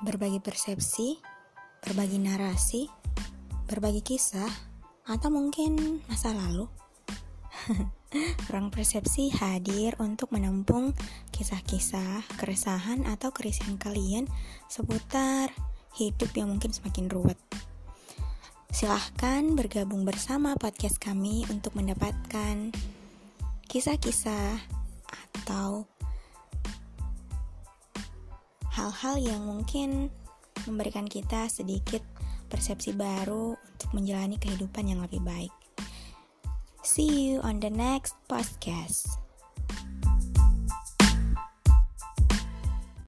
berbagi persepsi, berbagi narasi, berbagi kisah, atau mungkin masa lalu. Ruang persepsi hadir untuk menampung kisah-kisah, keresahan, atau kerisian kalian seputar hidup yang mungkin semakin ruwet. Silahkan bergabung bersama podcast kami untuk mendapatkan kisah-kisah atau hal-hal yang mungkin memberikan kita sedikit persepsi baru untuk menjalani kehidupan yang lebih baik. See you on the next podcast.